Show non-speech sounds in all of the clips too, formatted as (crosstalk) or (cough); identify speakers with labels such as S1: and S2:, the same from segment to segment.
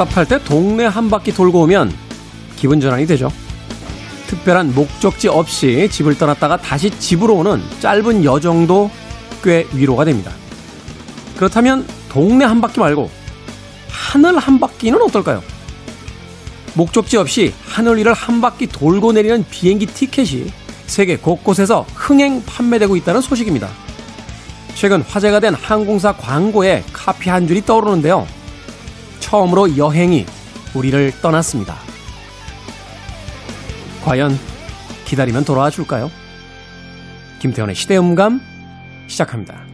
S1: 답답할 때 동네 한 바퀴 돌고 오면 기분 전환이 되죠. 특별한 목적지 없이 집을 떠났다가 다시 집으로 오는 짧은 여정도 꽤 위로가 됩니다. 그렇다면 동네 한 바퀴 말고 하늘 한 바퀴는 어떨까요? 목적지 없이 하늘 위를 한 바퀴 돌고 내리는 비행기 티켓이 세계 곳곳에서 흥행 판매되고 있다는 소식입니다. 최근 화제가 된 항공사 광고에 카피 한 줄이 떠오르는데요. 처음으로 여행이 우리를 떠났습니다. 과연 기다리면 돌아와 줄까요? 김태현의 시대음감 시작합니다.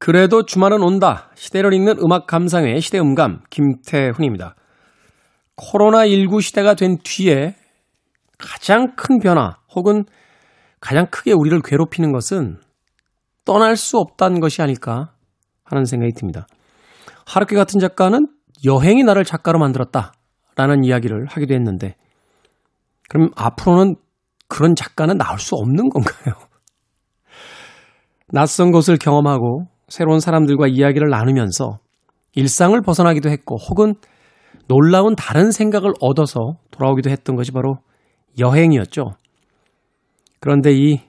S1: 그래도 주말은 온다. 시대를 읽는 음악 감상의 시대음감 김태훈입니다. 코로나19 시대가 된 뒤에 가장 큰 변화 혹은 가장 크게 우리를 괴롭히는 것은 떠날 수 없다는 것이 아닐까 하는 생각이 듭니다. 하루키 같은 작가는 여행이 나를 작가로 만들었다 라는 이야기를 하기도 했는데 그럼 앞으로는 그런 작가는 나올 수 없는 건가요? 낯선 곳을 경험하고 새로운 사람들과 이야기를 나누면서 일상을 벗어나기도 했고 혹은 놀라운 다른 생각을 얻어서 돌아오기도 했던 것이 바로 여행이었죠. 그런데 이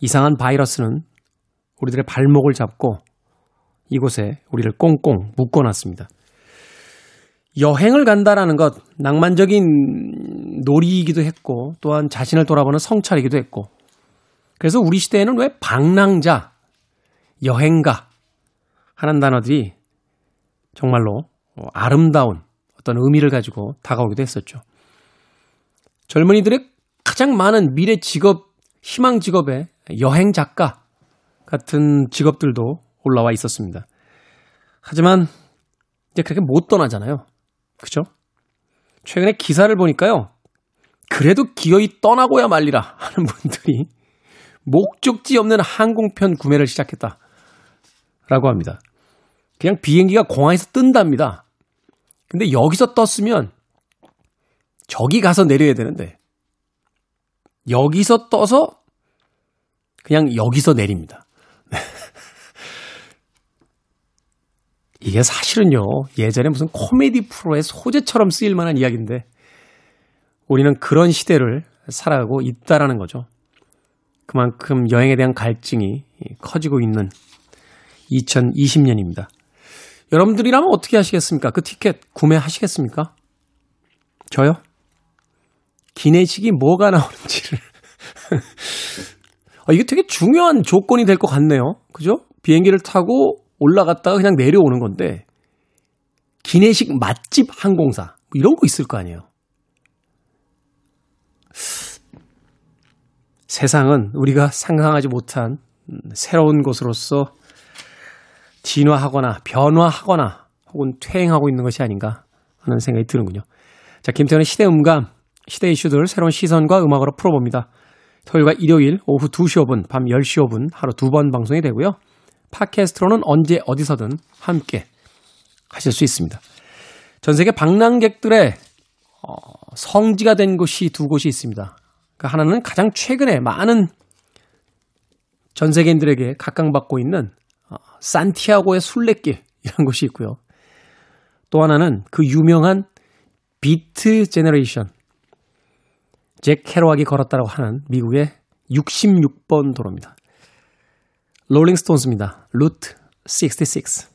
S1: 이상한 바이러스는 우리들의 발목을 잡고 이곳에 우리를 꽁꽁 묶어놨습니다. 여행을 간다라는 것, 낭만적인 놀이이기도 했고, 또한 자신을 돌아보는 성찰이기도 했고, 그래서 우리 시대에는 왜 방랑자, 여행가 하는 단어들이 정말로 아름다운 어떤 의미를 가지고 다가오기도 했었죠. 젊은이들의 가장 많은 미래 직업, 희망 직업에 여행 작가 같은 직업들도 올라와 있었습니다. 하지만 이제 그렇게 못 떠나잖아요. 그죠? 최근에 기사를 보니까요. 그래도 기어이 떠나고야 말리라 하는 분들이 목적지 없는 항공편 구매를 시작했다. 라고 합니다. 그냥 비행기가 공항에서 뜬답니다. 근데 여기서 떴으면 저기 가서 내려야 되는데 여기서 떠서 그냥 여기서 내립니다. (laughs) 이게 사실은요, 예전에 무슨 코미디 프로의 소재처럼 쓰일 만한 이야기인데, 우리는 그런 시대를 살아가고 있다라는 거죠. 그만큼 여행에 대한 갈증이 커지고 있는 2020년입니다. 여러분들이라면 어떻게 하시겠습니까? 그 티켓 구매하시겠습니까? 저요? 기내식이 뭐가 나오는지를. (laughs) 아, 이게 되게 중요한 조건이 될 것 같네요. 그죠? 비행기를 타고 올라갔다가 그냥 내려오는 건데, 기내식 맛집 항공사. 뭐 이런 거 있을 거 아니에요. 세상은 우리가 상상하지 못한 새로운 곳으로서 진화하거나 변화하거나 혹은 퇴행하고 있는 것이 아닌가 하는 생각이 드는군요. 자, 김태현의 시대 음감, 시대 이슈들 새로운 시선과 음악으로 풀어봅니다. 토요일과 일요일 오후 2시 5분, 밤 10시 5분 하루 두 번 방송이 되고요. 팟캐스트로는 언제 어디서든 함께 하실 수 있습니다. 전 세계 방랑객들의 어, 성지가 된 곳이 두 곳이 있습니다. 그 하나는 가장 최근에 많은 전 세계인들에게 각광받고 있는 어, 산티아고의 순례길이라는 곳이 있고요. 또 하나는 그 유명한 Beat Generation 잭 케루악이 걸었다고 하는 미국의 66번 도로입니다. 롤링스톤스입니다. 루트 66.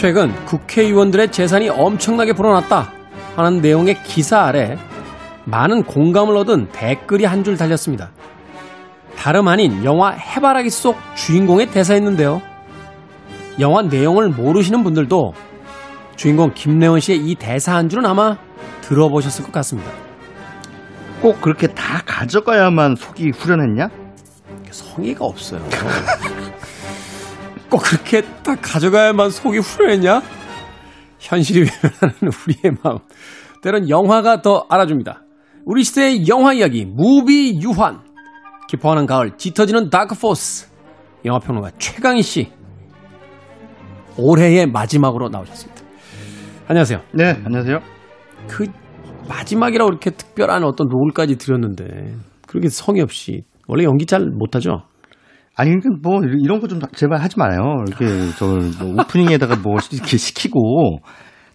S1: 최근 국회의원들의 재산이 엄청나게 불어났다 하는 내용의 기사 아래 많은 공감을 얻은 댓글이 한 줄 달렸습니다. 다름 아닌 영화 해바라기 속 주인공의 대사였는데요. 영화 내용을 모르시는 분들도 주인공 김래원 씨의 이 대사 한 줄은 아마 들어보셨을 것 같습니다.
S2: 꼭 그렇게 다 가져가야만 속이 후련했냐?
S1: 성의가 없어요. (laughs) 꼭 그렇게 다 가져가야만 속이 후련했냐? 현실이 외면하는 우리의 마음. 때론 영화가 더 알아줍니다. 우리 시대의 영화 이야기, 무비 유환. 깊어하는 가을, 짙어지는 다크포스. 영화평론가 최강희 씨. 올해의 마지막으로 나오셨습니다. 안녕하세요.
S2: 네, 안녕하세요.
S1: 그 마지막이라고 이렇게 특별한 어떤 롤까지 드렸는데 그렇게 성의 없이 원래 연기 잘 못하죠?
S2: 아니, 그뭐 이런 거 좀 제발 하지 말아요. 이렇게 저뭐 오프닝에다가 뭐 (laughs) 이렇게 시키고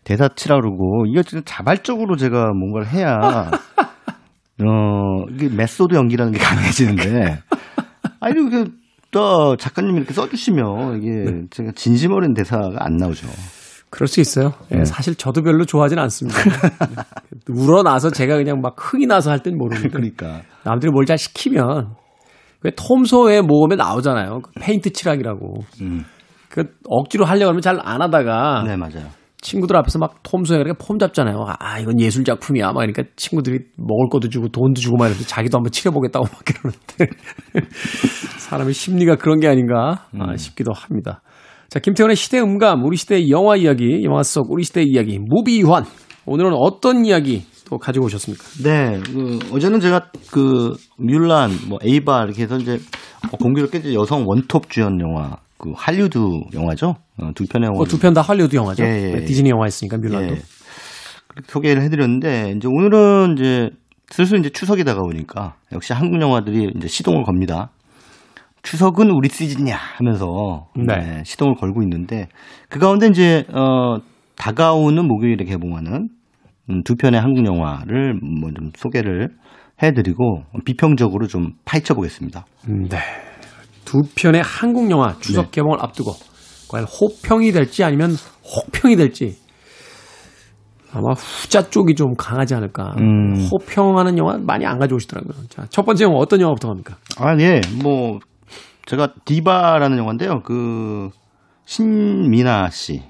S2: 대사 치라 그러고 이거 진짜 자발적으로 제가 뭔가를 해야 어 이게 method 연기라는 게 가능해지는데 아니 이렇게 또 작가님이 이렇게 써주시면 이게 제가 진심 어린 대사가 안 나오죠.
S1: 그럴 수 있어요. 예,
S2: 네.
S1: 사실 저도 별로 좋아하진 않습니다. (laughs) 우러나서 제가 그냥 막 흥이 나서 할 땐 모르는데
S2: 그러니까
S1: 남들이 뭘 잘 시키면 왜 톰 소여의 모험에 나오잖아요. 그 페인트 칠하기라고.
S2: 음.
S1: 그 억지로 하려고 하면 잘 안 하다가
S2: 네 맞아요.
S1: 친구들 앞에서 막 톰 소여 그렇게 폼 잡잖아요. 아, 이건 예술 작품이야. 막 그러니까 친구들이 먹을 것도 주고 돈도 주고 막 이러면서 자기도 한번 칠해보겠다고 막 그러는데 (laughs) 사람의 심리가 그런 게 아닌가 아, 싶기도 합니다. 자, 김태훈의 시대 음감, 우리 시대의 영화 이야기, 영화 속 우리 시대의 이야기, movie 유한. 오늘은 어떤 이야기 또 가지고 오셨습니까?
S2: 네, 그 어제는 제가 그 뮬란, 뭐 에이바 이렇게 해서 이제 어, 공교롭게 이제 여성 원톱 주연 영화, 그 할리우드 영화죠. 어, 두 편의 영화.
S1: 두편 다 할리우드 영화죠.
S2: 예, 예, 예.
S1: 네, 디즈니 영화였으니까 뮬란도.
S2: 예. 그렇게 소개를 해드렸는데 이제 오늘은 이제 슬슬 이제 추석이 다가오니까 역시 한국 영화들이 이제 시동을 겁니다. 추석은 우리 시즌이야 하면서
S1: 네.
S2: 네, 시동을 걸고 있는데 그 가운데 이제 어 다가오는 목요일에 개봉하는 음, 두 편의 한국 영화를 뭐 좀 소개를 해드리고 비평적으로 좀 파헤쳐 보겠습니다.
S1: 음, 네. 두 편의 한국 영화 추석
S2: 네.
S1: 개봉을 앞두고 과연 호평이 될지 아니면 혹평이 될지 아마 후자 쪽이 좀 강하지 않을까.
S2: 음.
S1: 호평하는 영화 많이 안 가져오시더라고요. 자, 첫 번째 영화 어떤 영화부터 갑니까?
S2: 아, 예. 뭐 제가 디바라는 영화인데요. 그 신미나 씨.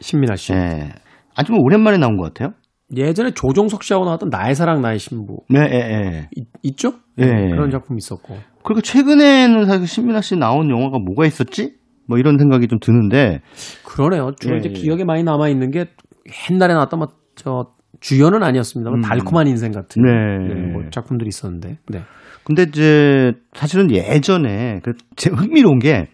S1: 신민아 씨.
S2: 예. 아주 뭐 오랜만에 나온 것 같아요.
S1: 예전에 조종석 씨하고 나왔던 나의 사랑 나의 신부
S2: 네, 예, 예.
S1: 있, 있죠?
S2: 예.
S1: 그런 작품 있었고.
S2: 그리고 최근에는 사실 신미나 씨 나온 영화가 뭐가 있었지? 뭐 이런 생각이 좀 드는데,
S1: 그러네요. 주로
S2: 예,
S1: 이제
S2: 예.
S1: 기억에 많이 남아 있는 게 옛날에 나왔던 뭐저 주연은 아니었습니다만
S2: 음.
S1: 달콤한 인생 같은
S2: 네.
S1: 네, 뭐 작품들이 있었는데. 네.
S2: 근데 이제 사실은 예전에 그 제 흥미로운 게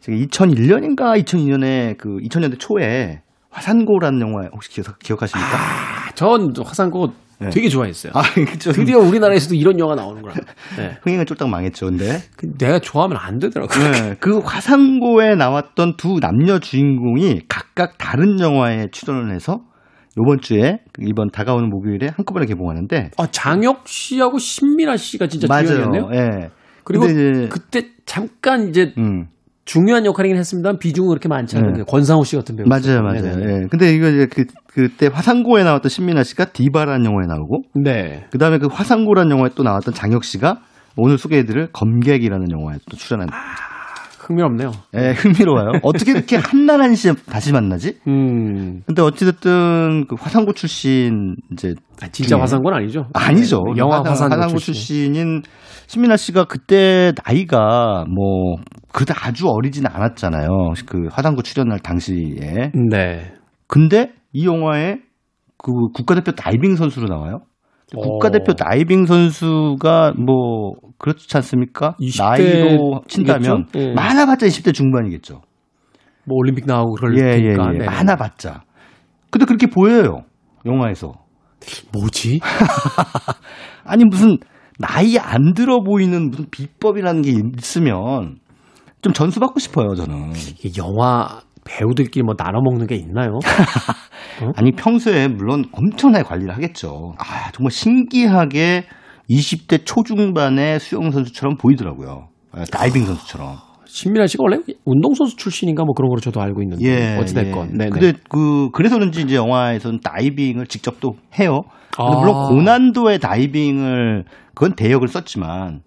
S2: 제가 2001년인가 2002년에 그 2000년대 초에 화산고라는 영화 혹시 기억, 기억하십니까?
S1: 아, 전 화산고
S2: 네.
S1: 되게 좋아했어요.
S2: 아, 그죠.
S1: 드디어 우리나라에서도 이런 영화 나오는구나. (laughs) 네.
S2: 흥행은 쫄딱 망했죠, 근데.
S1: 그 내가 좋아하면 안 되더라고요.
S2: 네, 그 화상고에 나왔던 두 남녀 주인공이 각각 다른 영화에 출연을 해서 이번 주에 그 이번 다가오는 목요일에 한꺼번에 개봉하는데
S1: 아, 장혁 씨하고 신민아 씨가 진짜
S2: 맞아요.
S1: 주연이었네요.
S2: 예.
S1: 그리고 그때 잠깐 이제
S2: 음.
S1: 중요한 역할이긴 했습니다만 비중은 그렇게 많지 않은데
S2: 네.
S1: 권상우 씨 같은 배우.
S2: 맞아요, 맞아요. 예. 근데 이거 이제 그 그때 화상고에 나왔던 신민아 씨가 디바라는 영화에 나오고
S1: 네.
S2: 그다음에 그 화상고라는 영화에 또 나왔던 장혁 씨가 오늘 소개해드릴 검객이라는 영화에 또 출연한.
S1: 흥미롭네요.
S2: 예, 흥미로워요. 어떻게 이렇게 한나란 씨 다시 만나지?
S1: 음.
S2: 근데 어찌됐든 그 화상고 출신 이제
S1: 아, 진짜
S2: 중에-
S1: 화산고 아니죠?
S2: 아니죠.
S1: 네, 영화 화산
S2: 화산고 출신인 신민아 씨가 그때 나이가 뭐 그래도 아주 어리진 않았잖아요. 그 화산고 출연할 당시에.
S1: 네.
S2: 근데 이 영화에 그 국가대표 다이빙 선수로 나와요.
S1: 어.
S2: 국가대표 다이빙 선수가 뭐 그렇지 않습니까?
S1: 20대
S2: 나이로 친다면?
S1: 예.
S2: 많아봤자 20대 중반이겠죠.
S1: 뭐 올림픽 나오고 그럴
S2: 예, 예,
S1: 테니까.
S2: 예.
S1: 네.
S2: 많아봤자. 근데 그렇게 보여요. 영화에서.
S1: 뭐지? (laughs)
S2: 아니 무슨 나이 안 들어 보이는 무슨 비법이라는 게 있으면 좀 전수 받고 싶어요 저는.
S1: 영화 배우들끼리 뭐 나눠 먹는 게 있나요? (laughs)
S2: 아니 평소에 물론 엄청나게 관리를 하겠죠. 아 정말 신기하게 20대 초중반의 수영 선수처럼 보이더라고요. 아, 다이빙 선수처럼.
S1: 신민아 씨가 원래 운동선수 출신인가 뭐 그런 거로 저도 알고 있는데
S2: 예.
S1: 어찌됐건.
S2: 예.
S1: 네네.
S2: 근데 그 그래서 그런지 이제 영화에서는 다이빙을 직접 또 해요.
S1: 아.
S2: 물론 고난도의 다이빙을 그건 대역을 썼지만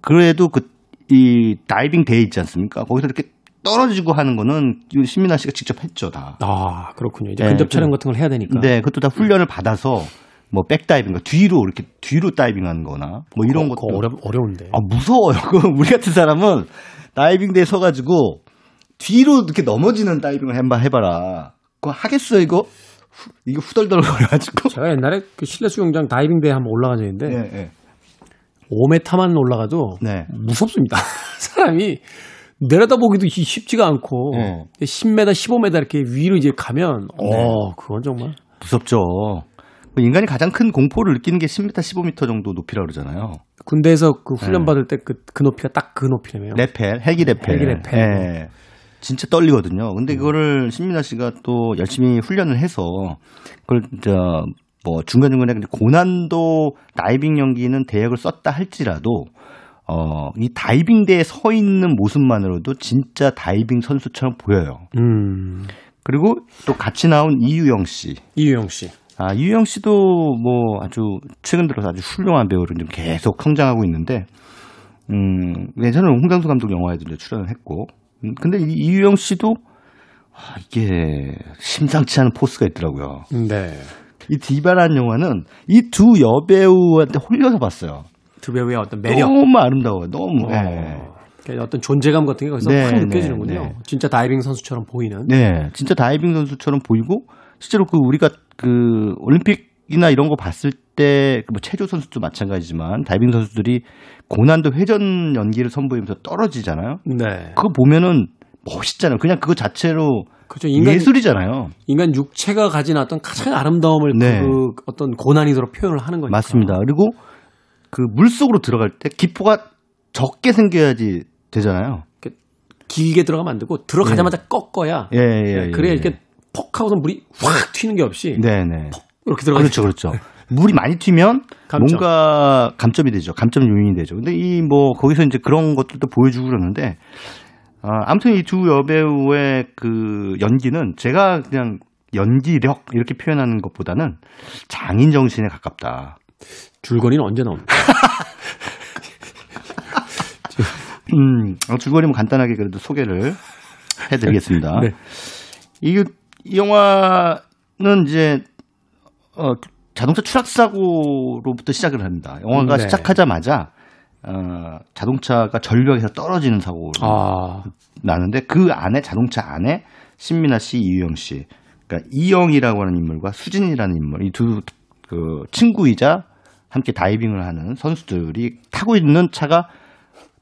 S2: 그래도 그 이 다이빙 대회 있지 않습니까? 거기서 이렇게 떨어지고 하는 거는 이 신민아 씨가 직접 했죠 다.
S1: 아 그렇군요. 이제
S2: 네,
S1: 근접
S2: 그-
S1: 촬영 같은 걸 해야 되니까.
S2: 네, 그것도 다 훈련을 받아서 뭐 백다이빙, 뒤로 이렇게 뒤로 다이빙하는 거나 뭐 이런
S1: 그거
S2: 것도
S1: 어려 어려운데.
S2: 아, 무서워요. (laughs) 그 우리 같은 사람은 다이빙대에 서가지고 뒤로 이렇게 넘어지는 다이빙을 한번 해봐라. 그거 하겠어, 이거? 후- 이거 후덜덜 거려가지고. (laughs)
S1: 제가 옛날에 그 실내 수영장 다이빙 대회 한번 올라간 적이 있는데
S2: 네, 네.
S1: 5m만 올라가도
S2: 네.
S1: 무섭습니다. (laughs) 사람이 내려다보기도 시- 쉽지가 않고
S2: 네.
S1: 10m, 15m 이렇게 위로 이제 가면 어 그건 정말
S2: 무섭죠. 그 인간이 가장 큰 공포를 느끼는 게 10m, 15m 정도 높이라고 그러잖아요.
S1: 군대에서 그 훈련
S2: 네.
S1: 받을 때그 그 높이가 딱 그 높이라며요.
S2: 레펠, 헬기 레펠.
S1: 헬기 레펠.
S2: 예. 진짜 떨리거든요. 근데 그거를 신민아 씨가 또 열심히 훈련을 해서 그걸 저뭐 중간중간에 고난도 다이빙 연기는 대역을 썼다 할지라도 어, 이 다이빙대에 서 있는 모습만으로도 진짜 다이빙 선수처럼 보여요.
S1: 음.
S2: 그리고 또 같이 나온 이유영 씨.
S1: 이유영 씨.
S2: 아, 이유영 씨도 뭐 아주 최근 들어서 아주 훌륭한 배우로 좀 계속 성장하고 있는데, 음, 예전에 홍상수 감독 영화에도 이제 출연을 했고, 음, 근데 이 이유영 씨도, 아, 이게 심상치 않은 force가 있더라고요.
S1: 네.
S2: 이 디바라는 영화는 이 두 여배우한테 홀려서 봤어요.
S1: 두 배우의 어떤 매력.
S2: 너무 아름다워요. 너무.
S1: 어.
S2: 예.
S1: 그러니까 어떤 존재감 같은 게 거기서
S2: 네,
S1: 확
S2: 네,
S1: 느껴지는군요.
S2: 네.
S1: 진짜 다이빙 선수처럼 보이는.
S2: 네, 진짜 다이빙 선수처럼 보이고 실제로 그 우리가 그 올림픽이나 이런 거 봤을 때 뭐 체조 선수도 마찬가지지만 다이빙 선수들이 고난도 회전 연기를 선보이면서 떨어지잖아요.
S1: 네.
S2: 그거 보면은 멋있잖아요. 그냥 그거 자체로
S1: 그렇죠. 인간
S2: 예술이잖아요.
S1: 인간 육체가 가진 어떤 가장 아름다움을
S2: 네.
S1: 그 어떤 고난이도로 표현을 하는 거니까.
S2: 맞습니다. 그리고 그 물 속으로 들어갈 때 기포가 적게 생겨야지 되잖아요.
S1: 길게 들어가면 안 되고 들어가자마자 꺾어야.
S2: 예, 예, 예.
S1: 그래야 이렇게 퍽 하고서 물이 확 튀는 게 없이
S2: 네, 네.
S1: 이렇게 들어가죠.
S2: 그렇죠, 그렇죠. 물이 많이 튀면 (laughs)
S1: 감점.
S2: 뭔가 감점이 되죠. 감점 요인이 되죠. 근데 이 뭐 거기서 이제 그런 것들도 보여주고 그러는데 아, 아무튼 이 두 여배우의 그 연기는 제가 그냥 연기력 이렇게 표현하는 것보다는 장인 정신에 가깝다.
S1: 줄거리는 언제 나옵니까? (laughs)
S2: 음, 어, 줄거리 뭐 간단하게 그래도 소개를 해드리겠습니다.
S1: 네.
S2: 이, 이 영화는 이제 어, 자동차 추락 사고로부터 시작을 합니다. 영화가
S1: 네.
S2: 시작하자마자 어, 자동차가 절벽에서 떨어지는 사고가
S1: 아,
S2: 나는데 그 안에 자동차 안에 신민아 씨, 이유영 씨, 그러니까 이영이라고 하는 인물과 수진이라는 인물 이 두 그 친구이자 함께 다이빙을 하는 선수들이 타고 있는 차가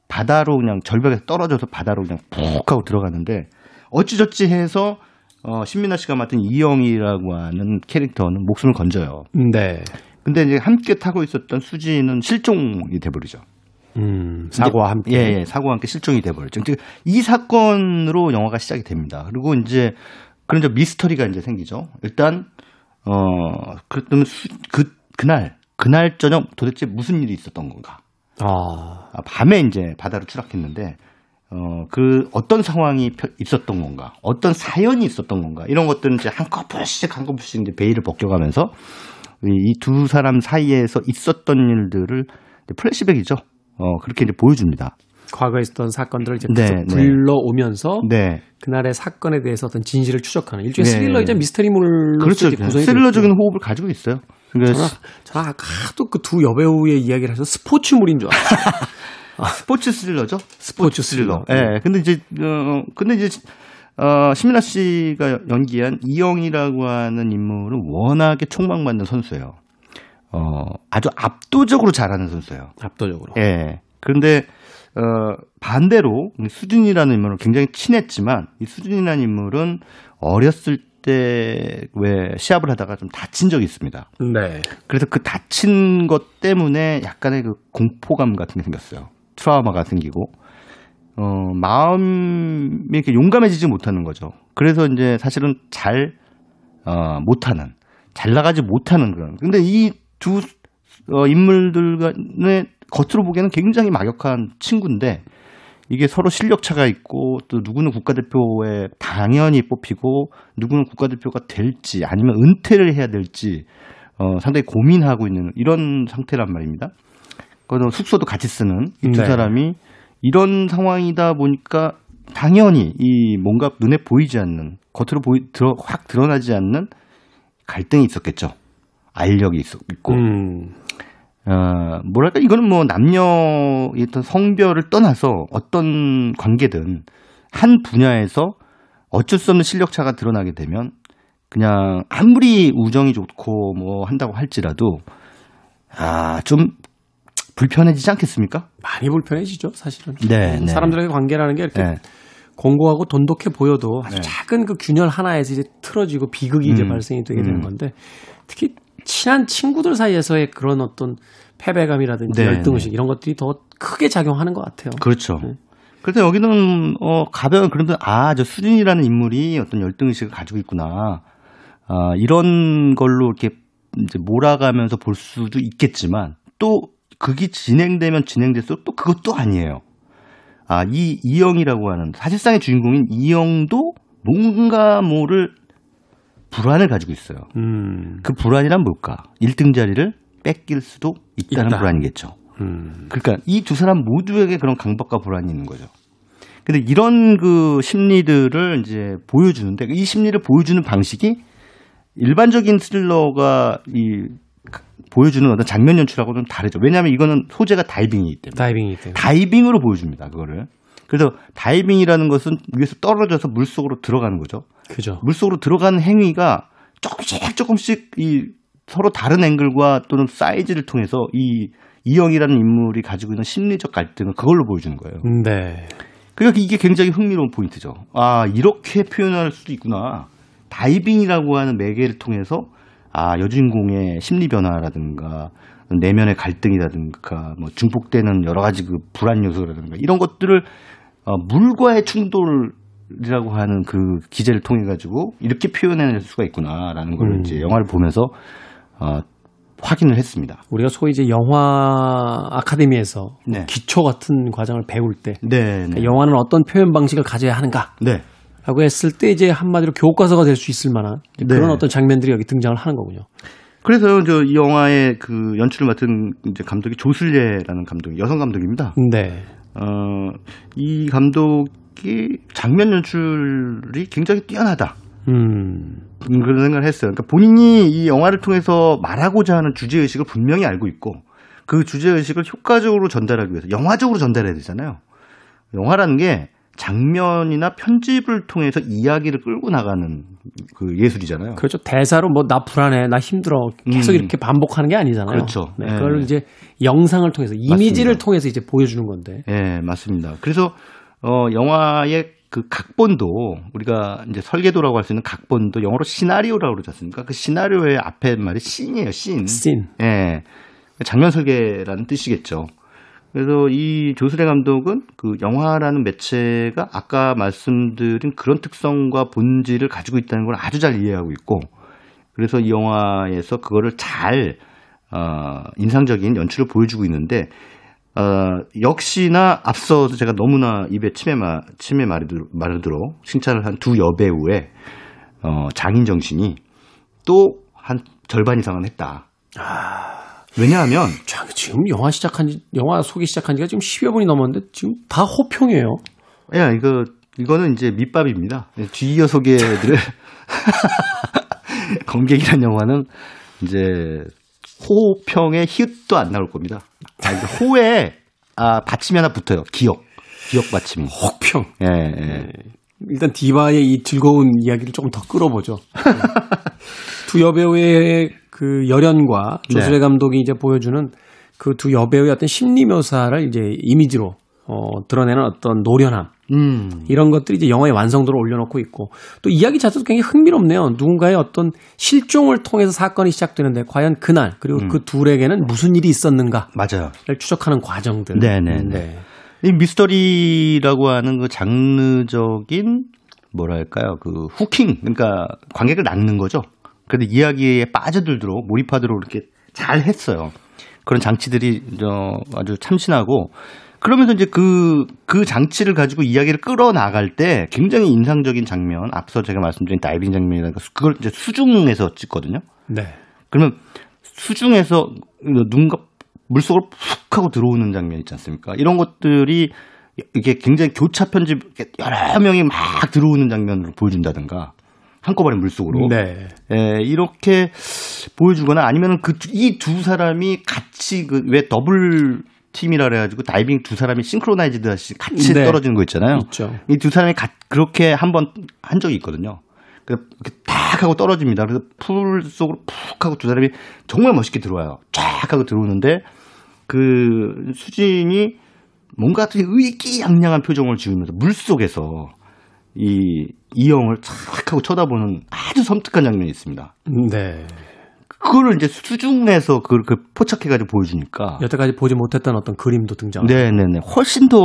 S2: 바다로 그냥 절벽에서 떨어져서 바다로 그냥 푹 하고 들어가는데 어찌저찌 해서 어, 신민아 씨가 맡은 이영이라고 하는 캐릭터는 목숨을 건져요.
S1: 네.
S2: 근데 이제 함께 타고 있었던 수지는 실종이 돼버리죠.
S1: 음, 사고와 함께.
S2: 예, 예, 사고와 함께 실종이 돼버렸죠. 즉, 이 사건으로 영화가 시작이 됩니다. 그리고 이제 그런 이제 미스터리가 이제 생기죠. 일단 어 그러면 수- 그 그날 그날 저녁 도대체 무슨 일이 있었던 건가?
S1: 아,
S2: 아, 밤에 이제 바다로 추락했는데 어 그 어떤 상황이 펴- 있었던 건가? 어떤 사연이 있었던 건가? 이런 것들은 이제 한 꺼풀씩 한 꺼풀씩 이제 베일을 벗겨가면서 이 두 사람 사이에서 있었던 일들을 플래시백이죠. 어 그렇게 이제 보여줍니다.
S1: 과거에 있었던 사건들을 이제
S2: 네, 네.
S1: 불러오면서
S2: 네.
S1: 그날의 사건에 대해서 어떤 진실을 추적하는 일종의
S2: 네.
S1: 스릴러이자 미스터리물로
S2: 그렇죠.
S1: 구성이
S2: 스릴러적인 호흡을 가지고 있어요. 그러니까
S1: 저는, 하도 그 두 여배우의 이야기를 해서 스포츠물인 줄 알았어요. (laughs)
S2: 스포츠 스릴러죠.
S1: 스포츠 스릴러.
S2: 예. 근데 이제 어 근데 이제 어 신민아 씨가 연기한 이영이라고 하는 인물은 워낙에 촉망받는 선수예요. 어 아주 압도적으로 잘하는 선수예요.
S1: 압도적으로.
S2: 예. 그런데 어 반대로 수준이라는 인물은 굉장히 친했지만 이 수준이라는 인물은 어렸을 때 왜 시합을 하다가 좀 다친 적이 있습니다.
S1: 네.
S2: 그래서 그 다친 것 때문에 약간의 그 공포감 같은 게 생겼어요. 트라우마가 생기고, 어, 마음이 이렇게 용감해지지 못하는 거죠. 그래서 이제 사실은 잘, 어, 못하는, 잘 나가지 못하는 그런. 근데 이 두, 어, 인물들 간의 겉으로 보기에는 굉장히 막역한 친구인데, 이게 서로 실력 차가 있고 또 누구는 국가대표에 당연히 뽑히고 누구는 국가대표가 될지 아니면 은퇴를 해야 될지 어, 상당히 고민하고 있는 이런 상태란 말입니다. 그래서 숙소도 같이 쓰는 이두
S1: 네.
S2: 사람이 이런 상황이다 보니까 당연히 이 뭔가 눈에 보이지 않는 겉으로 보이 들어 확 드러나지 않는 갈등이 있었겠죠. 알력이 있었 있고
S1: 음.
S2: 어, 뭐랄까, 이거는 뭐 남녀의 어떤 성별을 떠나서 어떤 관계든 한 분야에서 어쩔 수 없는 실력 차가 드러나게 되면 그냥 아무리 우정이 좋고 뭐 한다고 할지라도 아, 좀 불편해지지 않겠습니까?
S1: 많이 불편해지죠, 사실은.
S2: 네, 네.
S1: 사람들의 관계라는 게 이렇게
S2: 네.
S1: 공고하고 돈독해 보여도 아주
S2: 네.
S1: 작은 그 균열 하나에서 이제 틀어지고 비극이 이제
S2: 음.
S1: 발생이 되게 되는
S2: 음.
S1: 건데 특히 친한 친구들 사이에서의 그런 어떤 패배감이라든지
S2: 네,
S1: 열등의식 이런 것들이 더 크게 작용하는 것 같아요.
S2: 그렇죠.
S1: 네.
S2: 그래서 여기는 어 가벼운 그러면 아저 수진이라는 인물이 어떤 열등 의식을 가지고 있구나. 아 이런 걸로 이렇게 이제 몰아가면서 볼 수도 있겠지만 또 그게 진행되면 진행될수록 또 그것도 아니에요. 아 이 이영이라고 하는 사실상의 주인공인 이영도 뭔가 모를 불안을 가지고 있어요.
S1: 음,
S2: 그 불안이란 뭘까? 1등 자리를 뺏길 수도 있다는
S1: 있다.
S2: 불안이겠죠.
S1: 음,
S2: 그러니까 이 두 사람 모두에게 그런 강박과 불안이 있는 거죠. 근데 이런 그 심리들을 이제 보여주는데 이 심리를 보여주는 방식이 일반적인 스릴러가 이 보여주는 어떤 장면 연출하고는 다르죠. 왜냐하면 이거는 소재가 다이빙이기 때문에
S1: 다이빙이기 때문에.
S2: 다이빙으로 보여줍니다. 그거를. 그래서 다이빙이라는 것은 위에서 떨어져서 물 속으로 들어가는 거죠.
S1: 그죠.
S2: 물 속으로 들어가는 행위가 조금씩 조금씩 이 서로 다른 앵글과 또는 사이즈를 통해서 이 이영이라는 인물이 가지고 있는 심리적 갈등을 그걸로 보여주는 거예요.
S1: 네.
S2: 그러니까 이게 굉장히 흥미로운 포인트죠. 아, 이렇게 표현할 수도 있구나. 다이빙이라고 하는 매개를 통해서 아, 여주인공의 심리 변화라든가 내면의 갈등이라든가 뭐 증폭되는 여러 가지 그 불안 요소라든가 이런 것들을 어, 물과의 충돌 이라고 하는 그 기제를 통해 가지고 이렇게 표현해낼 수가 있구나라는 걸
S1: 음.
S2: 이제 영화를 보면서 어, 확인을 했습니다.
S1: 우리가 소위 이제 영화 아카데미에서
S2: 네.
S1: 기초 같은 과정을 배울 때
S2: 네, 네.
S1: 영화는 어떤 표현 방식을 가져야 하는가
S2: 네.
S1: 라고 했을 때 이제 한마디로 교과서가 될 수 있을 만한 이제 그런
S2: 네.
S1: 어떤 장면들이 여기 등장을 하는 거군요.
S2: 그래서 저 이 영화의 그 연출을 맡은 이제 감독이 조슬예라는 감독, 여성 감독입니다.
S1: 네.
S2: 어, 이 감독 이 장면 연출이 굉장히 뛰어나다.
S1: 음.
S2: 음, 그런 생각을 했어요. 그러니까 본인이 이 영화를 통해서 말하고자 하는 주제 의식을 분명히 알고 있고 그 주제 의식을 효과적으로 전달하기 위해서 영화적으로 전달해야 되잖아요. 영화라는 게 장면이나 편집을 통해서 이야기를 끌고 나가는 그 예술이잖아요.
S1: 그렇죠. 대사로 뭐 나 불안해, 나 힘들어 계속
S2: 음.
S1: 이렇게 반복하는 게 아니잖아요.
S2: 그렇죠.
S1: 네,
S2: 네.
S1: 그걸 이제 영상을 통해서 이미지를
S2: 맞습니다.
S1: 통해서 이제 보여주는 건데.
S2: 예, 맞습니다. 그래서 어 영화의 그 각본도 우리가 이제 설계도라고 할 수 있는 각본도 영어로 시나리오라고 그러지 않습니까? 그 시나리오의 앞에 말이 씬이에요, 씬.
S1: 씬.
S2: 예. 장면 설계라는 뜻이겠죠. 그래서 이 조수래 감독은 그 영화라는 매체가 아까 말씀드린 그런 특성과 본질을 가지고 있다는 걸 아주 잘 이해하고 있고 그래서 이 영화에서 그거를 잘 어, 인상적인 연출을 보여주고 있는데 어, 역시나 앞서서 제가 너무나 입에 침에 마, 침에 마르도록, 마르도록 칭찬을 한 두 여배우의 어, 장인 정신이 또 한 절반 이상은 했다. 왜냐하면
S1: 자, 지금 영화 시작한 지, 영화 소개 시작한 지가 지금 10여 분이 넘었는데 지금 다 호평이에요.
S2: 야 이거 이거는 이제 밑밥입니다. 뒤이어 소개들을 검객이란 (laughs) (laughs) 영화는 이제 호평에 히읗도 안 나올 겁니다. 아, 이제 호에 아 받침이 하나 붙어요. 기억 기억 받침이.
S1: 호평.
S2: 예, 예.
S1: 일단 디바의 이 즐거운 이야기를 조금 더 끌어보죠. (laughs) 두 여배우의 그 열연과 조수래
S2: 네.
S1: 감독이 이제 보여주는 그 두 여배우의 어떤 심리 묘사를 이제 이미지로 어, 드러내는 어떤 노련함
S2: 음.
S1: 이런 것들이 이제 영화의 완성도를 올려놓고 있고 또 이야기 자체도 굉장히 흥미롭네요. 누군가의 어떤 실종을 통해서 사건이 시작되는데 과연 그날 그리고
S2: 음.
S1: 그 둘에게는 무슨 일이 있었는가를
S2: 맞아요.
S1: 추적하는 과정들.
S2: 네네네.
S1: 네.
S2: 이 미스터리라고 하는 그 장르적인 뭐랄까요 그 후킹 그러니까 관객을 낚는 거죠. 그런데 이야기에 빠져들도록 몰입하도록 이렇게 잘 했어요. 그런 장치들이 저 아주 참신하고 그러면서 이제 그, 그 장치를 가지고 이야기를 끌어 나갈 때 굉장히 인상적인 장면, 앞서 제가 말씀드린 다이빙 장면이라는 그걸 이제 수중에서 찍거든요.
S1: 네.
S2: 그러면 수중에서 누군가 물속으로 푹 하고 들어오는 장면 있지 않습니까? 이런 것들이 이게 굉장히 교차 편집, 여러 명이 막 들어오는 장면으로 보여준다든가, 한꺼번에 물속으로.
S1: 네.
S2: 예, 이렇게 보여주거나 아니면은 그, 이 두 사람이 같이 그, 왜 더블 팀이라 그래가지고 다이빙 두 사람이 synchronized 하듯이 같이
S1: 네.
S2: 떨어지는 거 있잖아요. 이 두 사람이 가, 그렇게 한 번 한 적이 있거든요. 그, 이렇게 탁 하고 떨어집니다. 그래서 풀 속으로 푹 하고 두 사람이 정말 멋있게 들어와요. 쫙 하고 들어오는데 그 수진이 뭔가 되게 의기양양한 표정을 지으면서 물 속에서 이 이영을 탁 하고 쳐다보는 아주 섬뜩한 장면이 있습니다.
S1: 네.
S2: 그거를 이제 수중에서 그렇게 포착해가지고 보여주니까.
S1: 여태까지 보지 못했던 어떤 그림도 등장.
S2: 네네네. 훨씬 더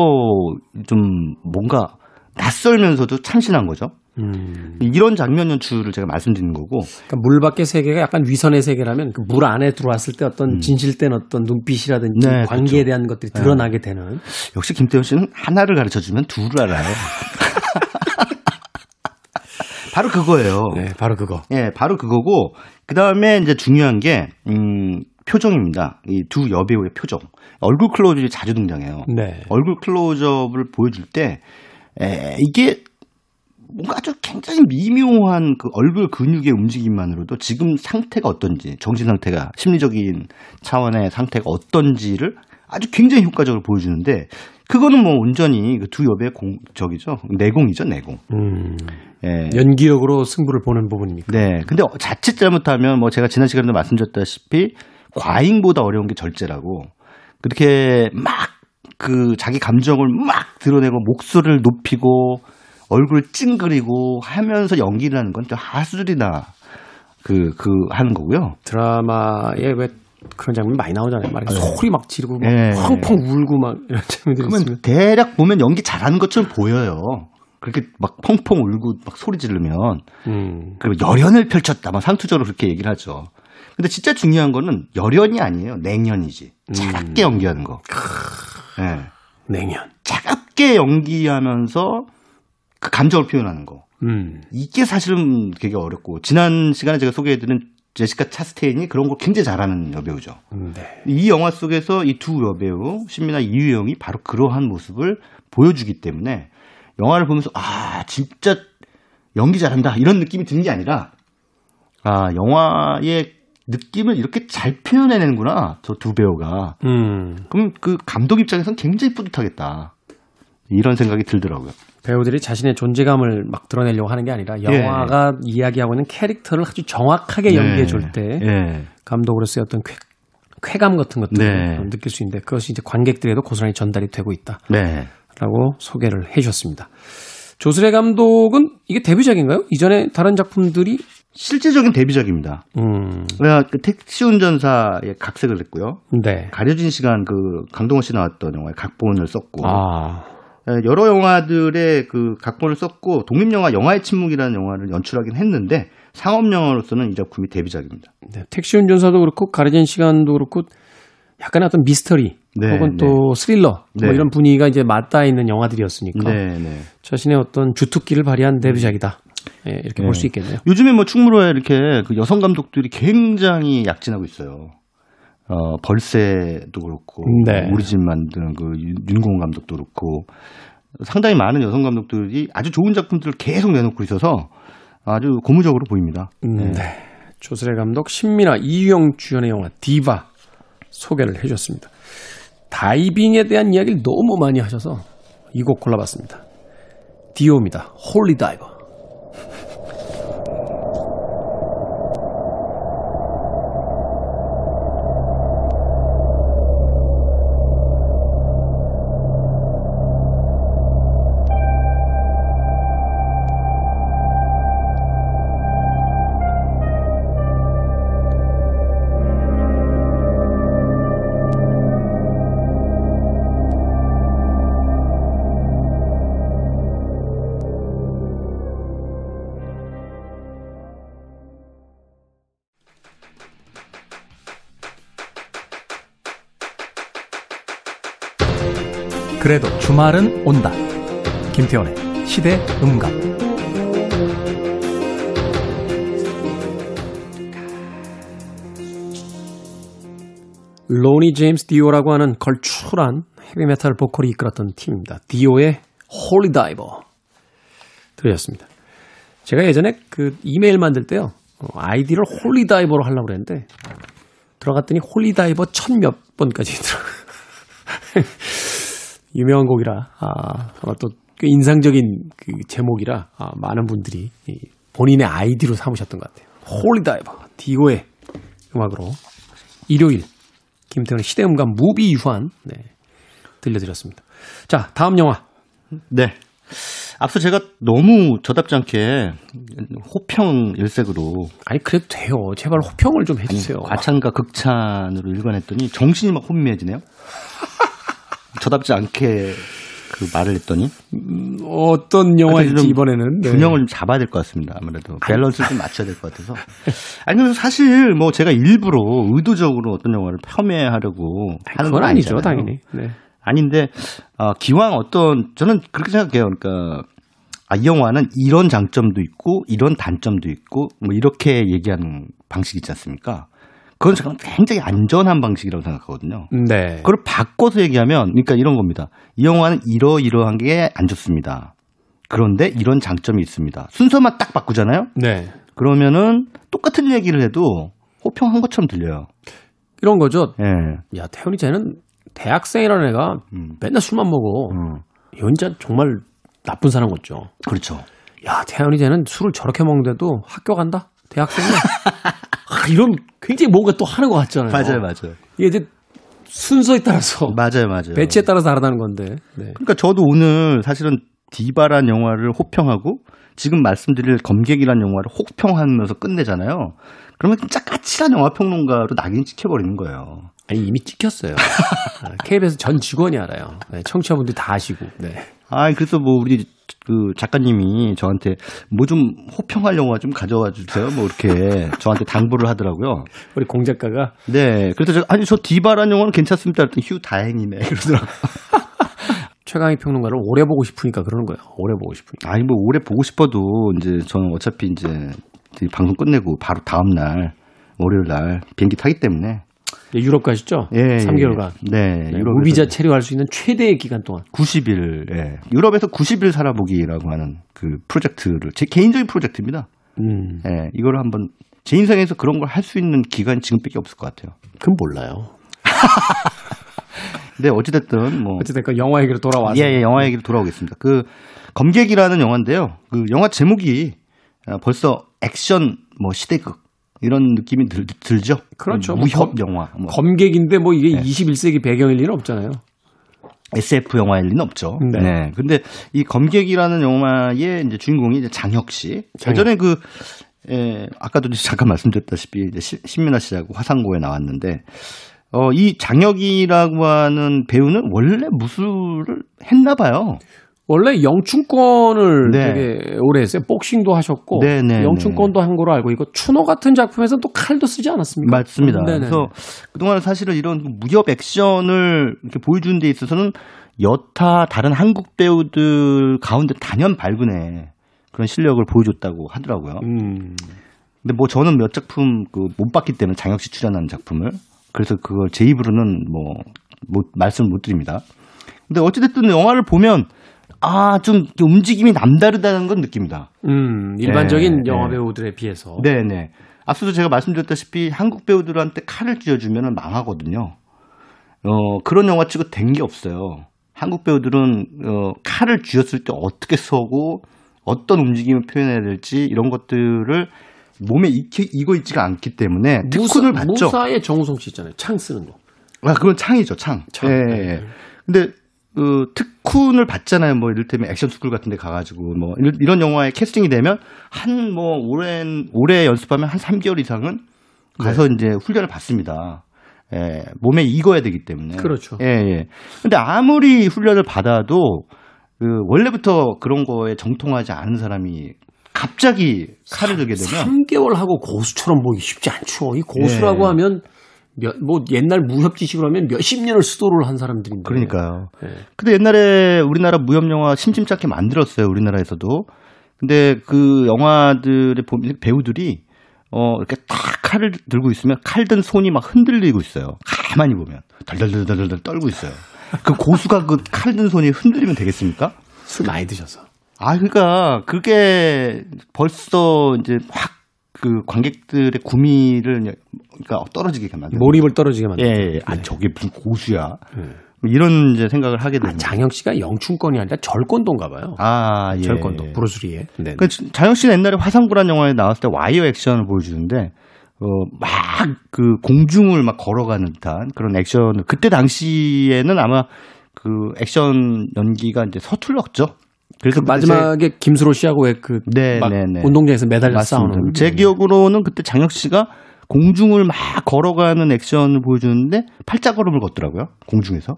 S2: 좀 뭔가 낯설면서도 참신한 거죠.
S1: 음.
S2: 이런 장면 연출을 제가 말씀드리는 거고.
S1: 그러니까 물 밖의 세계가 약간 위선의 세계라면 그 물 안에 들어왔을 때 어떤 진실된 어떤 눈빛이라든지
S2: 네,
S1: 관계에
S2: 그렇죠.
S1: 대한 것들이 드러나게 되는
S2: 역시 김태현 씨는 하나를 가르쳐 주면 둘을 알아요. (laughs) 바로 그거예요.
S1: 네, 바로 그거.
S2: 예, 바로 그거고 그 다음에 이제 중요한 게 음, 표정입니다. 이 두 여배우의 표정. 얼굴 클로즈업이 자주 등장해요.
S1: 네.
S2: 얼굴 클로즈업을 보여줄 때 에, 이게 뭔가 아주 굉장히 미묘한 그 얼굴 근육의 움직임만으로도 지금 상태가 어떤지, 정신 상태가 심리적인 차원의 상태가 어떤지를 아주 굉장히 효과적으로 보여주는데 그거는 뭐 온전히 그두 여배의 공 저기죠 내공이죠 내공.
S1: 음.
S2: 예.
S1: 연기력으로 승부를 보는 부분입니까?
S2: 네. 근데 자칫 잘못하면 뭐 제가 지난 시간에도 말씀드렸다시피 과잉보다 어려운 게 절제라고 그렇게 막 그 자기 감정을 막 드러내고 목소리를 높이고 얼굴 찡그리고 하면서 연기를 하는 건 또 하수들이나 그, 그 하는 거고요.
S1: 드라마에 왜 그런 장면이 많이 나오잖아요. 막 이렇게 소리 막 지르고 막
S2: 네.
S1: 펑펑 울고 막 이런 장면들이 있으면
S2: 대략 보면 연기 잘하는 것처럼 보여요. 그렇게 막 펑펑 울고 막 소리 지르면
S1: 음.
S2: 그리고 열연을 펼쳤다. 막 상투적으로 그렇게 얘기를 하죠. 근데 진짜 중요한 거는 열연이 아니에요. 냉연이지. 차갑게 연기하는 거. 예.
S1: 냉연.
S2: 차갑게 연기하면서 그 감정을 표현하는 거.
S1: 음.
S2: 이게 사실은 되게 어렵고 지난 시간에 제가 소개해드린 제시카 차스테인이 그런 걸 굉장히 잘하는 여배우죠.
S1: 음, 네.
S2: 이 영화 속에서 이 두 여배우 신미나 이유영이 바로 그러한 모습을 보여주기 때문에 영화를 보면서 아 진짜 연기 잘한다 이런 느낌이 드는 게 아니라 아 영화의 느낌을 이렇게 잘 표현해내는구나 저 두 배우가
S1: 음.
S2: 그럼 그 감독 입장에서는 굉장히 뿌듯하겠다 이런 생각이 들더라고요.
S1: 배우들이 자신의 존재감을 막 드러내려고 하는 게 아니라 영화가 이야기하고 있는 캐릭터를 아주 정확하게 연기해 줄때
S2: 예.
S1: 감독으로서의 어떤 쾌, 쾌감 같은 것들을
S2: 네.
S1: 좀 느낄 수 있는데 그것이 이제 관객들에도 고스란히 전달이 되고 있다라고
S2: 네.
S1: 소개를 해 주셨습니다. 조슬의 감독은 이게 데뷔작인가요? 이전에 다른 작품들이
S2: 실제적인 데뷔작입니다.
S1: 음,
S2: 그 택시 운전사에 각색을 했고요.
S1: 네.
S2: 가려진 시간 그 강동원 씨 나왔던 영화에 각본을 썼고
S1: 아,
S2: 예, 여러 영화들의 그 각본을 썼고 독립영화 영화의 침묵이라는 영화를 연출하긴 했는데 상업 영화로서는 이 작품이 데뷔작입니다.
S1: 네. 택시 운전사도 그렇고 가려진 시간도 그렇고 약간의 어떤 미스터리
S2: 네,
S1: 혹은 또 스릴러
S2: 네.
S1: 뭐 이런 분위기가 이제 맞닿아 있는 영화들이었으니까
S2: 네, 네.
S1: 자신의 어떤 주특기를 발휘한 데뷔작이다. 예, 이렇게 볼 수 있겠네요.
S2: 요즘에 뭐 충무로에 이렇게 그 여성 감독들이 굉장히 약진하고 있어요. 어, 벌새도 그렇고,
S1: 네.
S2: 우리 집 만든 그 윤- 윤가은 감독도 그렇고, 상당히 많은 여성 감독들이 아주 좋은 작품들을 계속 내놓고 있어서 아주 고무적으로 보입니다.
S1: 음, 네. 조슬예 감독 신민아 이유영 주연의 영화 디바 소개를 해주셨습니다. 다이빙에 대한 이야기를 너무 많이 하셔서 이 곡 골라봤습니다. 디오입니다.
S3: Holy Diver. 주말은 온다. 김태훈의 시대 음감.
S1: 로니 제임스 디오라고 하는 걸출한 헤비메탈 보컬이 이끌었던 팀입니다. 디오의 Holy Diver 들으셨습니다. 제가 예전에 그 이메일 만들 때요. 어, 아이디를 Holy Diver로 하려고 그랬는데 들어갔더니 Holy Diver 천 몇 번까지 (laughs) 들어. 유명한 곡이라 아, 아마 또 꽤 인상적인 그 제목이라 아, 많은 분들이 이 본인의 아이디로 삼으셨던 것 같아요. Holy Diver 디오의 음악으로 일요일 김태훈의 시대음감 무비 유한 네, 들려드렸습니다. 자 다음 영화
S2: 네. 앞서 제가 너무 저답지 않게 호평 일색으로
S1: 아니 그래도 돼요. 제발 호평을 좀 해주세요.
S2: 과찬과 극찬으로 일관했더니 정신이 막 혼미해지네요. 저답지 않게 그 말을 했더니
S1: 어떤 영화인지
S2: 좀
S1: 이번에는 네.
S2: 균형을 좀 잡아야 될 것 같습니다. 아무래도 밸런스를 좀 맞춰야 될 것 같아서. (laughs) 아니 근데 사실 뭐 제가 일부러 의도적으로 어떤 영화를 폄훼하려고 하는
S1: 건 아니죠,
S2: 아니잖아요.
S1: 당연히. 네.
S2: 아닌데 어, 기왕 어떤 저는 그렇게 생각해요. 그러니까 아, 이 영화는 이런 장점도 있고 이런 단점도 있고 뭐 이렇게 얘기하는 방식이 있지 않습니까? 그건 저는 굉장히 안전한 방식이라고 생각하거든요.
S1: 네.
S2: 그걸 바꿔서 얘기하면 그러니까 이런 겁니다. 이 영화는 이러이러한 게 안 좋습니다. 그런데 이런 장점이 있습니다. 순서만 딱 바꾸잖아요.
S1: 네.
S2: 그러면은 똑같은 얘기를 해도 호평한 것처럼 들려요.
S1: 이런 거죠.
S2: 예.
S1: 야 태훈이 쟤는 대학생이라는 애가
S2: 음.
S1: 맨날 술만 먹어.
S2: 음.
S1: 이 혼자 정말 나쁜 사람 같죠.
S2: 그렇죠.
S1: 야 태훈이 쟤는 술을 저렇게 먹는데도 학교 간다. 대학생이야. (laughs) 아, 이런 굉장히 뭔가 또 하는 것 같잖아요.
S2: 맞아요.
S1: 이게 이제 순서에 따라서 (laughs)
S2: 맞아요, 맞아요.
S1: 배치에 따라서 다르다는 건데. 네.
S2: 그러니까 저도 오늘 사실은 디바란 영화를 호평하고 지금 말씀드릴 검객이란 영화를 혹평하면서 끝내잖아요. 그러면 진짜 까칠한 영화 평론가로 낙인 찍혀버리는 거예요.
S1: 아니 이미 찍혔어요. (laughs) 아, KBS 전 직원이 알아요. 네, 청취자분들 다 아시고. 네.
S2: 아, 그래서 뭐 우리 그 작가님이 저한테 뭐 좀 호평할 영화 좀 가져와 주세요. 뭐 이렇게 (laughs) 저한테 당부를 하더라고요.
S1: 우리 공 작가가
S2: 네. 그래서 제가 아니 저 디바란 영화는 괜찮습니다. 그랬더니 휴 다행이네. (laughs) 그러더라고요. (laughs)
S1: 최강희 평론가를 오래 보고 싶으니까 그러는 거예요. 오래 보고 싶으니까.
S2: 아니 뭐 오래 보고 싶어도 이제 저는 어차피 이제 이 방송 끝내고 바로 다음 날 월요일 날 비행기 타기 때문에
S1: 예, 유럽 가시죠?
S2: 예,
S1: 3개월간.
S2: 예. 네,
S1: 네,
S2: 유럽에서
S1: 무비자 체류할 수 있는 최대의 기간 동안.
S2: 90일, 예. 유럽에서 90일 살아보기라고 하는 그 프로젝트를 제 개인적인 프로젝트입니다.
S1: 음,
S2: 예, 이거를 한번 제 인생에서 그런 걸 할 수 있는 기간이 지금밖에 없을 것 같아요.
S1: 그건 몰라요. (laughs)
S2: 근데 어찌됐든 뭐
S1: 어쨌든 그 영화 얘기로 돌아와서.
S2: 예, 예, 영화 얘기로 돌아오겠습니다. 그 검객이라는 영화인데요. 그 영화 제목이 아, 벌써 액션 뭐 시대극 이런 느낌이 들, 들죠.
S1: 그렇죠. 뭐
S2: 무협
S1: 검-
S2: 영화, 뭐
S1: 검객인데 뭐 이게
S2: 네.
S1: 21세기 배경일 리는 없잖아요.
S2: SF 영화일 리는 없죠.
S1: 네.
S2: 네. 근데 이 검객이라는 영화의 이제 주인공이 이제 장혁 씨.
S1: 장혁.
S2: 예전에 그 예, 아까도 잠깐 말씀드렸다시피 이제 시- 신민아 씨하고 화상고에 나왔는데 어, 이 장혁이라고 하는 배우는 원래 무술을 했나 봐요.
S1: 원래 영춘권을
S2: 네.
S1: 되게 오래 했어요. 복싱도 하셨고
S2: 네, 네,
S1: 영춘권도 한 거로 알고 있고 추노 같은 작품에서는 또 칼도 쓰지 않았습니까?
S2: 맞습니다.
S1: 음, 네네.
S2: 그래서 그동안 사실은 이런 무협 액션을 이렇게 보여주는 데 있어서는 여타 다른 한국 배우들 가운데 단연 발군의 그런 실력을 보여줬다고 하더라고요.
S1: 음,
S2: 근데 뭐 저는 몇 작품 그 못 봤기 때문에 장혁 씨 출연한 작품을 그래서 그걸 제 입으로는 뭐 못, 말씀을 못 드립니다. 근데 어찌됐든 영화를 보면 아, 좀 움직임이 남다르다는 건 느낍니다.
S1: 음, 일반적인
S2: 네,
S1: 영화
S2: 네.
S1: 배우들에 비해서.
S2: 네네. 앞서도 제가 말씀드렸다시피 한국 배우들한테 칼을 쥐어주면 망하거든요. 어, 그런 영화 찍어 된 게 없어요. 한국 배우들은 어, 칼을 쥐었을 때 어떻게 서고 어떤 움직임을 표현해야 될지 이런 것들을 몸에 익히, 익어 있지가 않기 때문에 특훈을
S1: 무사,
S2: 받죠.
S1: 무사의 정우성 씨 있잖아요. 창 쓰는 거.
S2: 아, 그건 창이죠, 창.
S1: 창.
S2: 예,
S1: 네.
S2: 예. 근데 그 특훈을 받잖아요. 뭐 이를테면 액션 스쿨 같은 데 가가지고 뭐 이런, 영화에 캐스팅이 되면 한 뭐 오랜 오래 연습하면 한 3개월 이상은 가서
S1: 네.
S2: 이제 훈련을 받습니다. 예, 몸에 익어야 되기 때문에.
S1: 그렇죠.
S2: 예, 예. 근데 아무리 훈련을 받아도 그 원래부터 그런 거에 정통하지 않은 사람이 갑자기 칼을 들게 되면
S1: 3개월 하고 고수처럼 보기 쉽지 않죠. 이 고수라고
S2: 네.
S1: 하면 몇, 뭐 옛날 무협지식으로 하면 몇십 년을 수도를 한 사람들인데.
S2: 그러니까요.
S1: 네.
S2: 근데 옛날에 우리나라 무협 영화 심심찮게 만들었어요. 우리나라에서도. 근데 그 영화들의 보면 배우들이 어 이렇게 딱 칼을 들고 있으면 칼 든 손이 막 흔들리고 있어요. 가만히 보면 덜덜덜덜덜 떨고 있어요. 그 고수가 그 칼 든 손이 흔들리면 되겠습니까?
S1: 술 많이 드셔서.
S2: 아, 그러니까 그게 벌써 이제 확 그 관객들의 구미를 그러니까 떨어지게 만든.
S1: 몰입을 떨어지게 만든.
S2: 예, 예. 아, 저게 무슨 고수야. 뭐 이런 이제 생각을 하게 되는.
S1: 아, 장혁 씨가 영춘권이 아니라 절권도인가 봐요.
S2: 아, 예.
S1: 절권도 브루스리의. 네.
S2: 그 장혁 씨는 옛날에 화상부란 영화에 나왔을 때 와이어 액션을 보여주는데 어, 막 그 공중을 막 걸어가는 듯한 그런 액션을 그때 당시에는 아마 그 액션 연기가 이제 서툴렀죠. 그래서
S1: 그 마지막에 김수로 씨하고 왜그
S2: 네,
S1: 막
S2: 네, 네.
S1: 운동장에서 매달려. 싸우는.
S2: 제 기억으로는 그때 장혁 씨가 공중을 막 걸어가는 액션을 보여주는데 팔자걸음을 걷더라고요. 공중에서.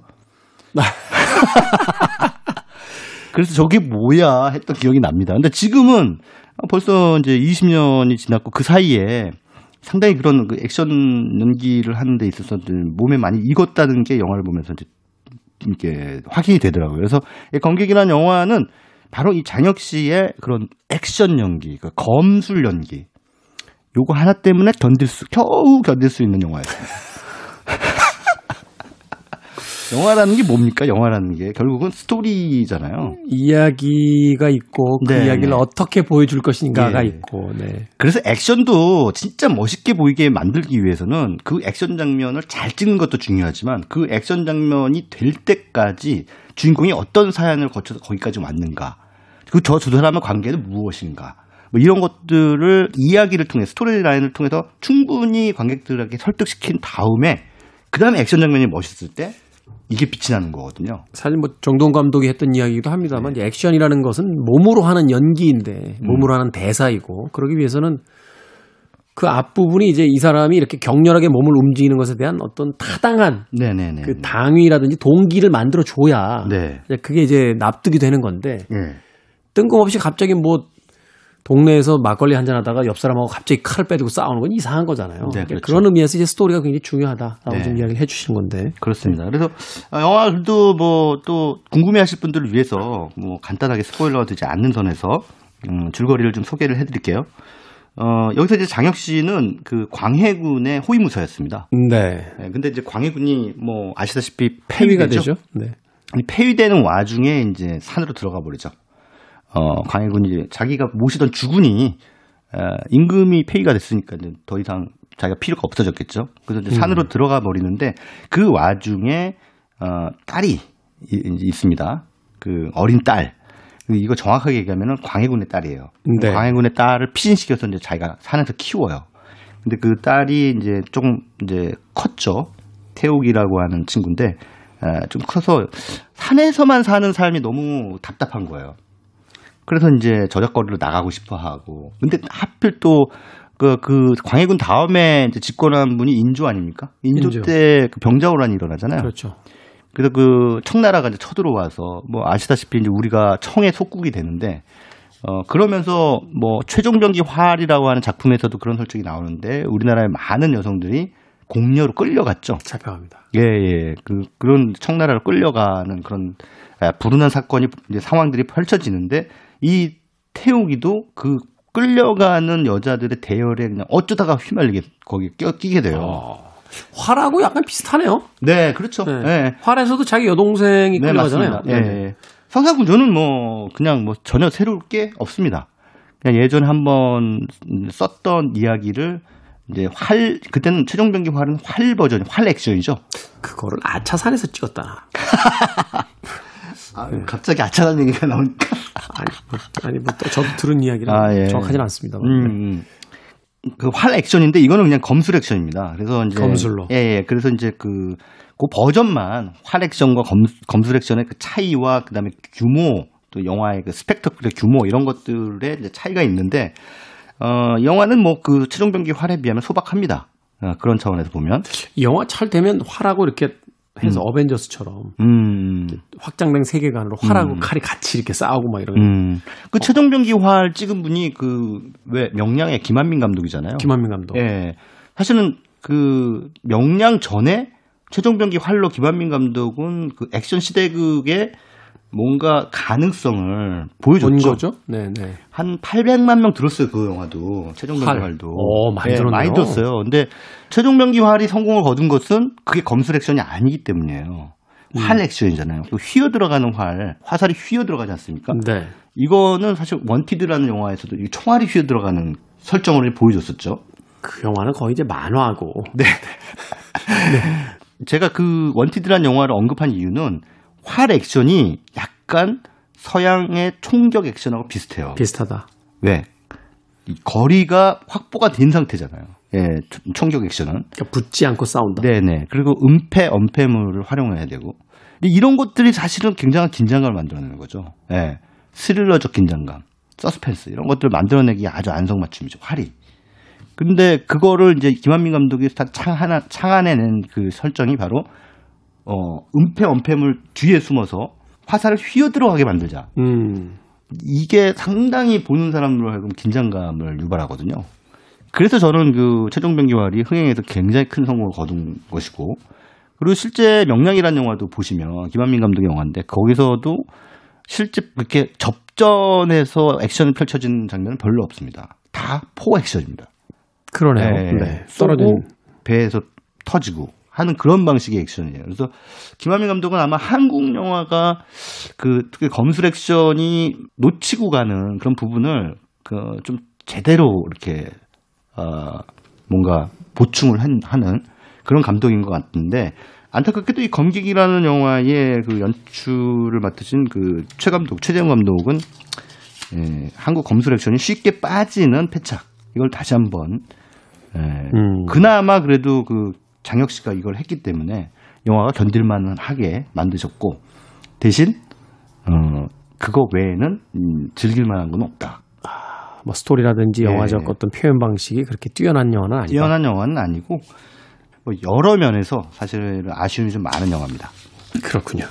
S2: (laughs) 그래서 저게 뭐야 했던 기억이 납니다. 근데 지금은 벌써 이제 20년이 지났고 그 사이에 상당히 그런 그 액션 연기를 하는 데 있어서 몸에 많이 익었다는 게 영화를 보면서 이제 이게 확인이 되더라고요. 그래서 이 검객이라는 영화는 바로 이 장혁 씨의 그런 액션 연기, 그 검술 연기, 요거 하나 때문에 견딜 수, 겨우 견딜 수 있는 영화였습니다. (laughs) 영화라는 게 뭡니까? 영화라는 게 결국은 스토리잖아요.
S1: 이야기가 있고 그
S2: 네,
S1: 이야기를
S2: 네.
S1: 어떻게 보여줄 것인가가
S2: 예.
S1: 있고. 네.
S2: 그래서 액션도 진짜 멋있게 보이게 만들기 위해서는 그 액션 장면을 잘 찍는 것도 중요하지만 그 액션 장면이 될 때까지 주인공이 어떤 사연을 거쳐서 거기까지 왔는가. 그저 두 사람의 관계는 무엇인가. 뭐 이런 것들을 이야기를 통해 스토리 라인을 통해서 충분히 관객들에게 설득시킨 다음에 그 다음에 액션 장면이 멋있을 때 이게 빛이 나는 거거든요.
S1: 사실 뭐 정동 감독이 했던 이야기이기도
S2: 네.
S1: 합니다만 이제 액션이라는 것은 몸으로 하는 연기인데
S2: 음.
S1: 몸으로 하는 대사이고 그러기 위해서는 그 앞부분이 이제 이 사람이 이렇게 격렬하게 몸을 움직이는 것에 대한 어떤 타당한
S2: 네네네.
S1: 그 당위라든지 동기를 만들어 줘야
S2: 네.
S1: 그게 이제 납득이 되는 건데
S2: 예.
S1: 뜬금없이 갑자기 뭐 동네에서 막걸리 한잔 하다가 옆 사람하고 갑자기 칼을 빼들고 싸우는 건 이상한 거잖아요.
S2: 네,
S1: 그러니까
S2: 그렇죠.
S1: 그런 의미에서 이제 스토리가 굉장히 중요하다라고
S2: 네.
S1: 좀 이야기를 해 주시는 건데.
S2: 그렇습니다. 그래서 어, 영화도 뭐 또 궁금해 하실 분들을 위해서 뭐 간단하게 스포일러가 되지 않는 선에서 음, 줄거리를 좀 소개를 해 드릴게요. 어, 여기서 이제 장혁 씨는 그 광해군의 호위무사였습니다.
S1: 네.
S2: 네, 근데 이제 광해군이 뭐 아시다시피
S1: 폐위가.
S2: 되죠.
S1: 네.
S2: 이 폐위되는 와중에 이제 산으로 들어가 버리죠. 어, 광해군이 자기가 모시던 주군이 어, 임금이 폐위가 됐으니까 이제 더 이상 자기가 필요가 없어졌겠죠. 그래서 이제 산으로 들어가 버리는데 그 와중에 어, 딸이 이- 이제 있습니다. 그 어린 딸. 이거 정확하게 얘기하면은 광해군의 딸이에요.
S1: 네.
S2: 광해군의 딸을 피신시켜서 이제 자기가 산에서 키워요. 근데 그 딸이 이제 조금 이제 컸죠. 태욱이라고 하는 친구인데 에, 좀 커서 산에서만 사는 삶이 너무 답답한 거예요. 그래서 이제 저작거리로 나가고 싶어 하고. 근데 하필 또 그, 그, 광해군 다음에 이제 집권한 분이 인조 아닙니까? 인조,
S1: 인조.
S2: 때그 병자호란이 일어나잖아요.
S1: 그렇죠.
S2: 그래서 그 청나라가 이제 쳐들어와서 뭐 아시다시피 이제 우리가 청의 속국이 되는데 어 그러면서 뭐 최종병기 활이라고 하는 작품에서도 그런 설정이 나오는데 우리나라의 많은 여성들이 공녀로 끌려갔죠.
S1: 잡혀갑니다.
S2: 예, 예. 그 그런 청나라를 끌려가는 그런 아, 불운한 사건이 이제 상황들이 펼쳐지는데 이 태우기도 그 끌려가는 여자들의 대열에 그냥 어쩌다가 휘말리게 거기 껴 끼게 돼요.
S1: 어. 활하고 약간 비슷하네요.
S2: 네, 그렇죠.
S1: 네.
S2: 네.
S1: 활에서도 자기 여동생이
S2: 네,
S1: 끌려가잖아요.
S2: 맞습니다. 예, 예. 성사구조는 뭐 그냥 뭐 전혀 새로울 게 없습니다. 그냥 예전에 한번 썼던 이야기를 이제 활 그때는 최종병기 활은 활 버전, 활 액션이죠.
S1: 그거를 아차산에서 찍었다. (laughs)
S2: 아, 갑자기 아차라는 얘기가 나오니까.
S1: 아니, 뭐, 아니 뭐또 저도 들은 이야기라
S2: 아, 예.
S1: 정확하지는 않습니다.
S2: 음, 음. 그활 액션인데 이거는 그냥 검술 액션입니다. 그래서 이제
S1: 검술로.
S2: 예, 예. 그래서 이제 그, 그 버전만 활 액션과 검, 검술 액션의 그 차이와 그다음에 규모 또 영화의 그 스펙터클의 규모 이런 것들의 차이가 있는데 어, 영화는 뭐 그 최종 병기 활에 비하면 소박합니다. 어, 그런 차원에서 보면.
S1: 이 영화 잘 되면 활하고 이렇게 해서 어벤져스처럼
S2: 음.
S1: 확장된 세계관으로 활하고 칼이 같이 이렇게 싸우고 막 이런
S2: 음. 그 최종병기 활 찍은 분이 그 왜 명량의 김한민 감독이잖아요.
S1: 김한민 감독.
S2: 예. 사실은 그 명량 전에 최종병기 활로 김한민 감독은 그 액션 시대극의 뭔가 가능성을 보여줬죠.
S1: 거죠? 네, 네.
S2: 한 800만 명 들었어요 그 영화도 최종병기
S1: 활.
S2: 활도
S1: 오, 많이
S2: 네,
S1: 들었네요.
S2: 많이 들었어요. 근데 최종병기 활이 성공을 거둔 것은 그게 검술 액션이 아니기 때문이에요. 활
S1: 음.
S2: 액션이잖아요. 그 휘어 들어가는 활, 화살이 휘어 들어가지 않습니까?
S1: 네.
S2: 이거는 사실 원티드라는 영화에서도 이 총알이 휘어 들어가는 설정을 보여줬었죠.
S1: 그 영화는 거의 이제 만화고.
S2: 네. (laughs) 제가 그 원티드라는 영화를 언급한 이유는 활 액션이 약간 서양의 총격 액션하고 비슷해요.
S1: 비슷하다.
S2: 왜? 이 거리가 확보가 된 상태잖아요. 예, 총- 총격 액션은.
S1: 그러니까 붙지 않고 싸운다.
S2: 네네. 그리고 은폐, 엄폐물을 활용해야 되고. 이런 것들이 사실은 굉장한 긴장감을 만들어내는 거죠. 예. 스릴러적 긴장감, 서스펜스, 이런 것들을 만들어내기 아주 안성맞춤이죠. 활이. 근데 그거를 이제 김한민 감독이 다창 하나, 창안해낸 그 설정이 바로, 어, 은폐, 엄폐물 뒤에 숨어서 화살을 휘어 들어가게 만들자.
S1: 음.
S2: 이게 상당히 보는 사람으로 하여금 긴장감을 유발하거든요. 그래서 저는 그 최종병 기활이 흥행에서 굉장히 큰 성공을 거둔 것이고, 그리고 실제 명량이라는 영화도 보시면 김한민 감독의 영화인데 거기서도 실제 그렇게 접전에서 액션이 펼쳐지는 장면은 별로 없습니다. 다 포 액션입니다.
S1: 그러네요.
S2: 네.
S1: 네.
S2: 쏘고. 배에서 터지고 하는 그런 방식의 액션이에요. 그래서 김한민 감독은 아마 한국 영화가 그 특히 검술 액션이 놓치고 가는 그런 부분을 그 좀 제대로 이렇게 어 뭔가 보충을 한- 하는 그런 감독인 것 같은데 안타깝게도 이 검객이라는 영화의 그 연출을 맡으신 그 최 감독 최재형 감독은 예, 한국 검술 액션이 쉽게 빠지는 패착 이걸 다시 한번 예,
S1: 음.
S2: 그나마 그래도 그 장혁 씨가 이걸 했기 때문에 영화가 견딜만은 하게 만드셨고 대신 어 그거 외에는 음, 즐길 만한 건 없다.
S1: 뭐 스토리라든지
S2: 예.
S1: 영화적 어떤 표현 방식이 그렇게 뛰어난 영화는 아니다.
S2: 뛰어난 영화는 아니고 뭐 여러 면에서 사실 아쉬움이 좀 많은 영화입니다.
S1: 그렇군요.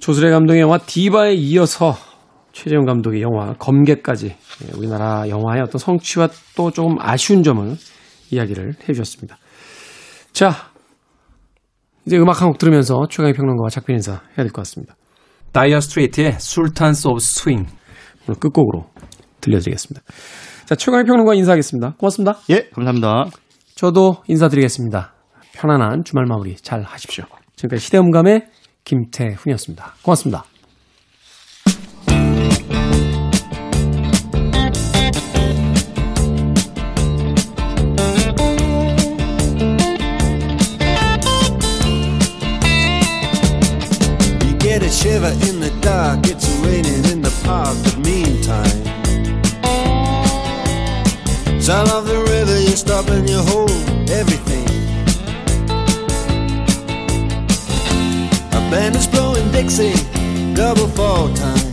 S1: 조수래 감독의 영화 디바에 이어서 최재훈 감독의 영화 검객까지 예, 우리나라 영화의 어떤 성취와 또 조금 아쉬운 점을 이야기를 해주셨습니다. 자, 이제 음악 한 곡 들으면서 최광희 평론가와 작별 인사 해야 될 것 같습니다.
S3: Dire Straits의 Sultans of Swing.
S1: 오늘 끝곡으로 들려드리겠습니다. 자, 최광희 평론가 인사하겠습니다. 고맙습니다.
S2: 예, 감사합니다.
S1: 저도 인사드리겠습니다. 편안한 주말 마무리 잘 하십시오. 지금까지 시대음감의 김태훈이었습니다. 고맙습니다.
S4: Shiver in the dark, it's raining in the park, but meantime. Sound of the river, you stop and you hold everything. A band is blowing Dixie, double fall time.